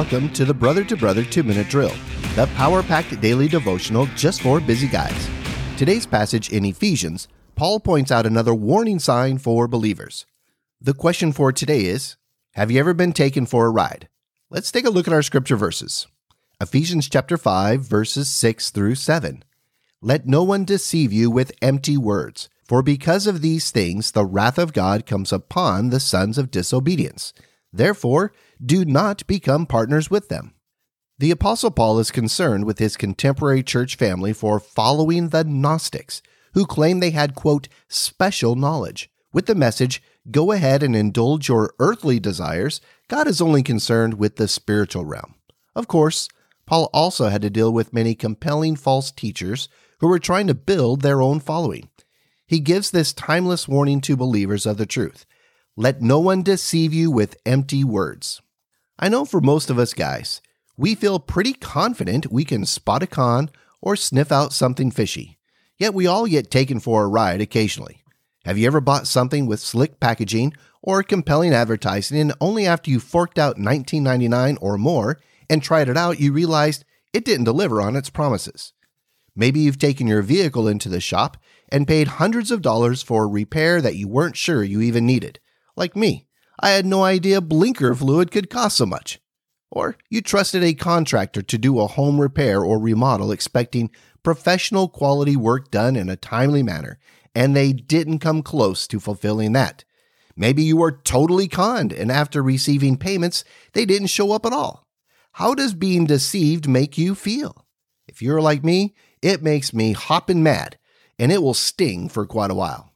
Welcome to the Brother to Brother 2 Minute Drill, the power packed daily devotional just for busy guys. Today's passage in Ephesians, Paul points out another warning sign for believers. The question for today is Have you ever been taken for a ride? Let's take a look at our scripture verses. Ephesians chapter 5, verses 6 through 7. Let no one deceive you with empty words, for because of these things the wrath of God comes upon the sons of disobedience. Therefore, do not become partners with them. The Apostle Paul is concerned with his contemporary church family for following the Gnostics, who claim they had, quote, special knowledge. With the message, go ahead and indulge your earthly desires, God is only concerned with the spiritual realm. Of course, Paul also had to deal with many compelling false teachers who were trying to build their own following. He gives this timeless warning to believers of the truth let no one deceive you with empty words. I know for most of us guys, we feel pretty confident we can spot a con or sniff out something fishy. Yet we all get taken for a ride occasionally. Have you ever bought something with slick packaging or compelling advertising and only after you forked out $19.99 or more and tried it out you realized it didn't deliver on its promises? Maybe you've taken your vehicle into the shop and paid hundreds of dollars for a repair that you weren't sure you even needed like me. I had no idea blinker fluid could cost so much. Or you trusted a contractor to do a home repair or remodel expecting professional quality work done in a timely manner, and they didn't come close to fulfilling that. Maybe you were totally conned, and after receiving payments, they didn't show up at all. How does being deceived make you feel? If you're like me, it makes me hopping mad, and it will sting for quite a while.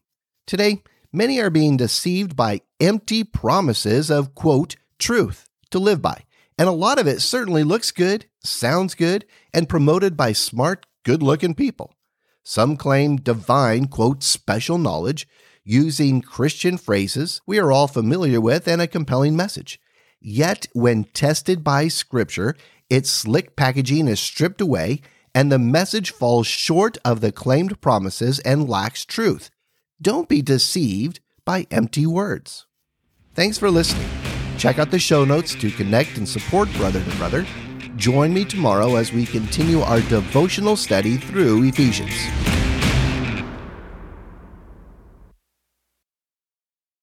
Today, many are being deceived by empty promises of, quote, truth to live by. And a lot of it certainly looks good, sounds good, and promoted by smart, good looking people. Some claim divine, quote, special knowledge using Christian phrases we are all familiar with and a compelling message. Yet, when tested by Scripture, its slick packaging is stripped away and the message falls short of the claimed promises and lacks truth. Don't be deceived by empty words. Thanks for listening. Check out the show notes to connect and support Brother to Brother. Join me tomorrow as we continue our devotional study through Ephesians.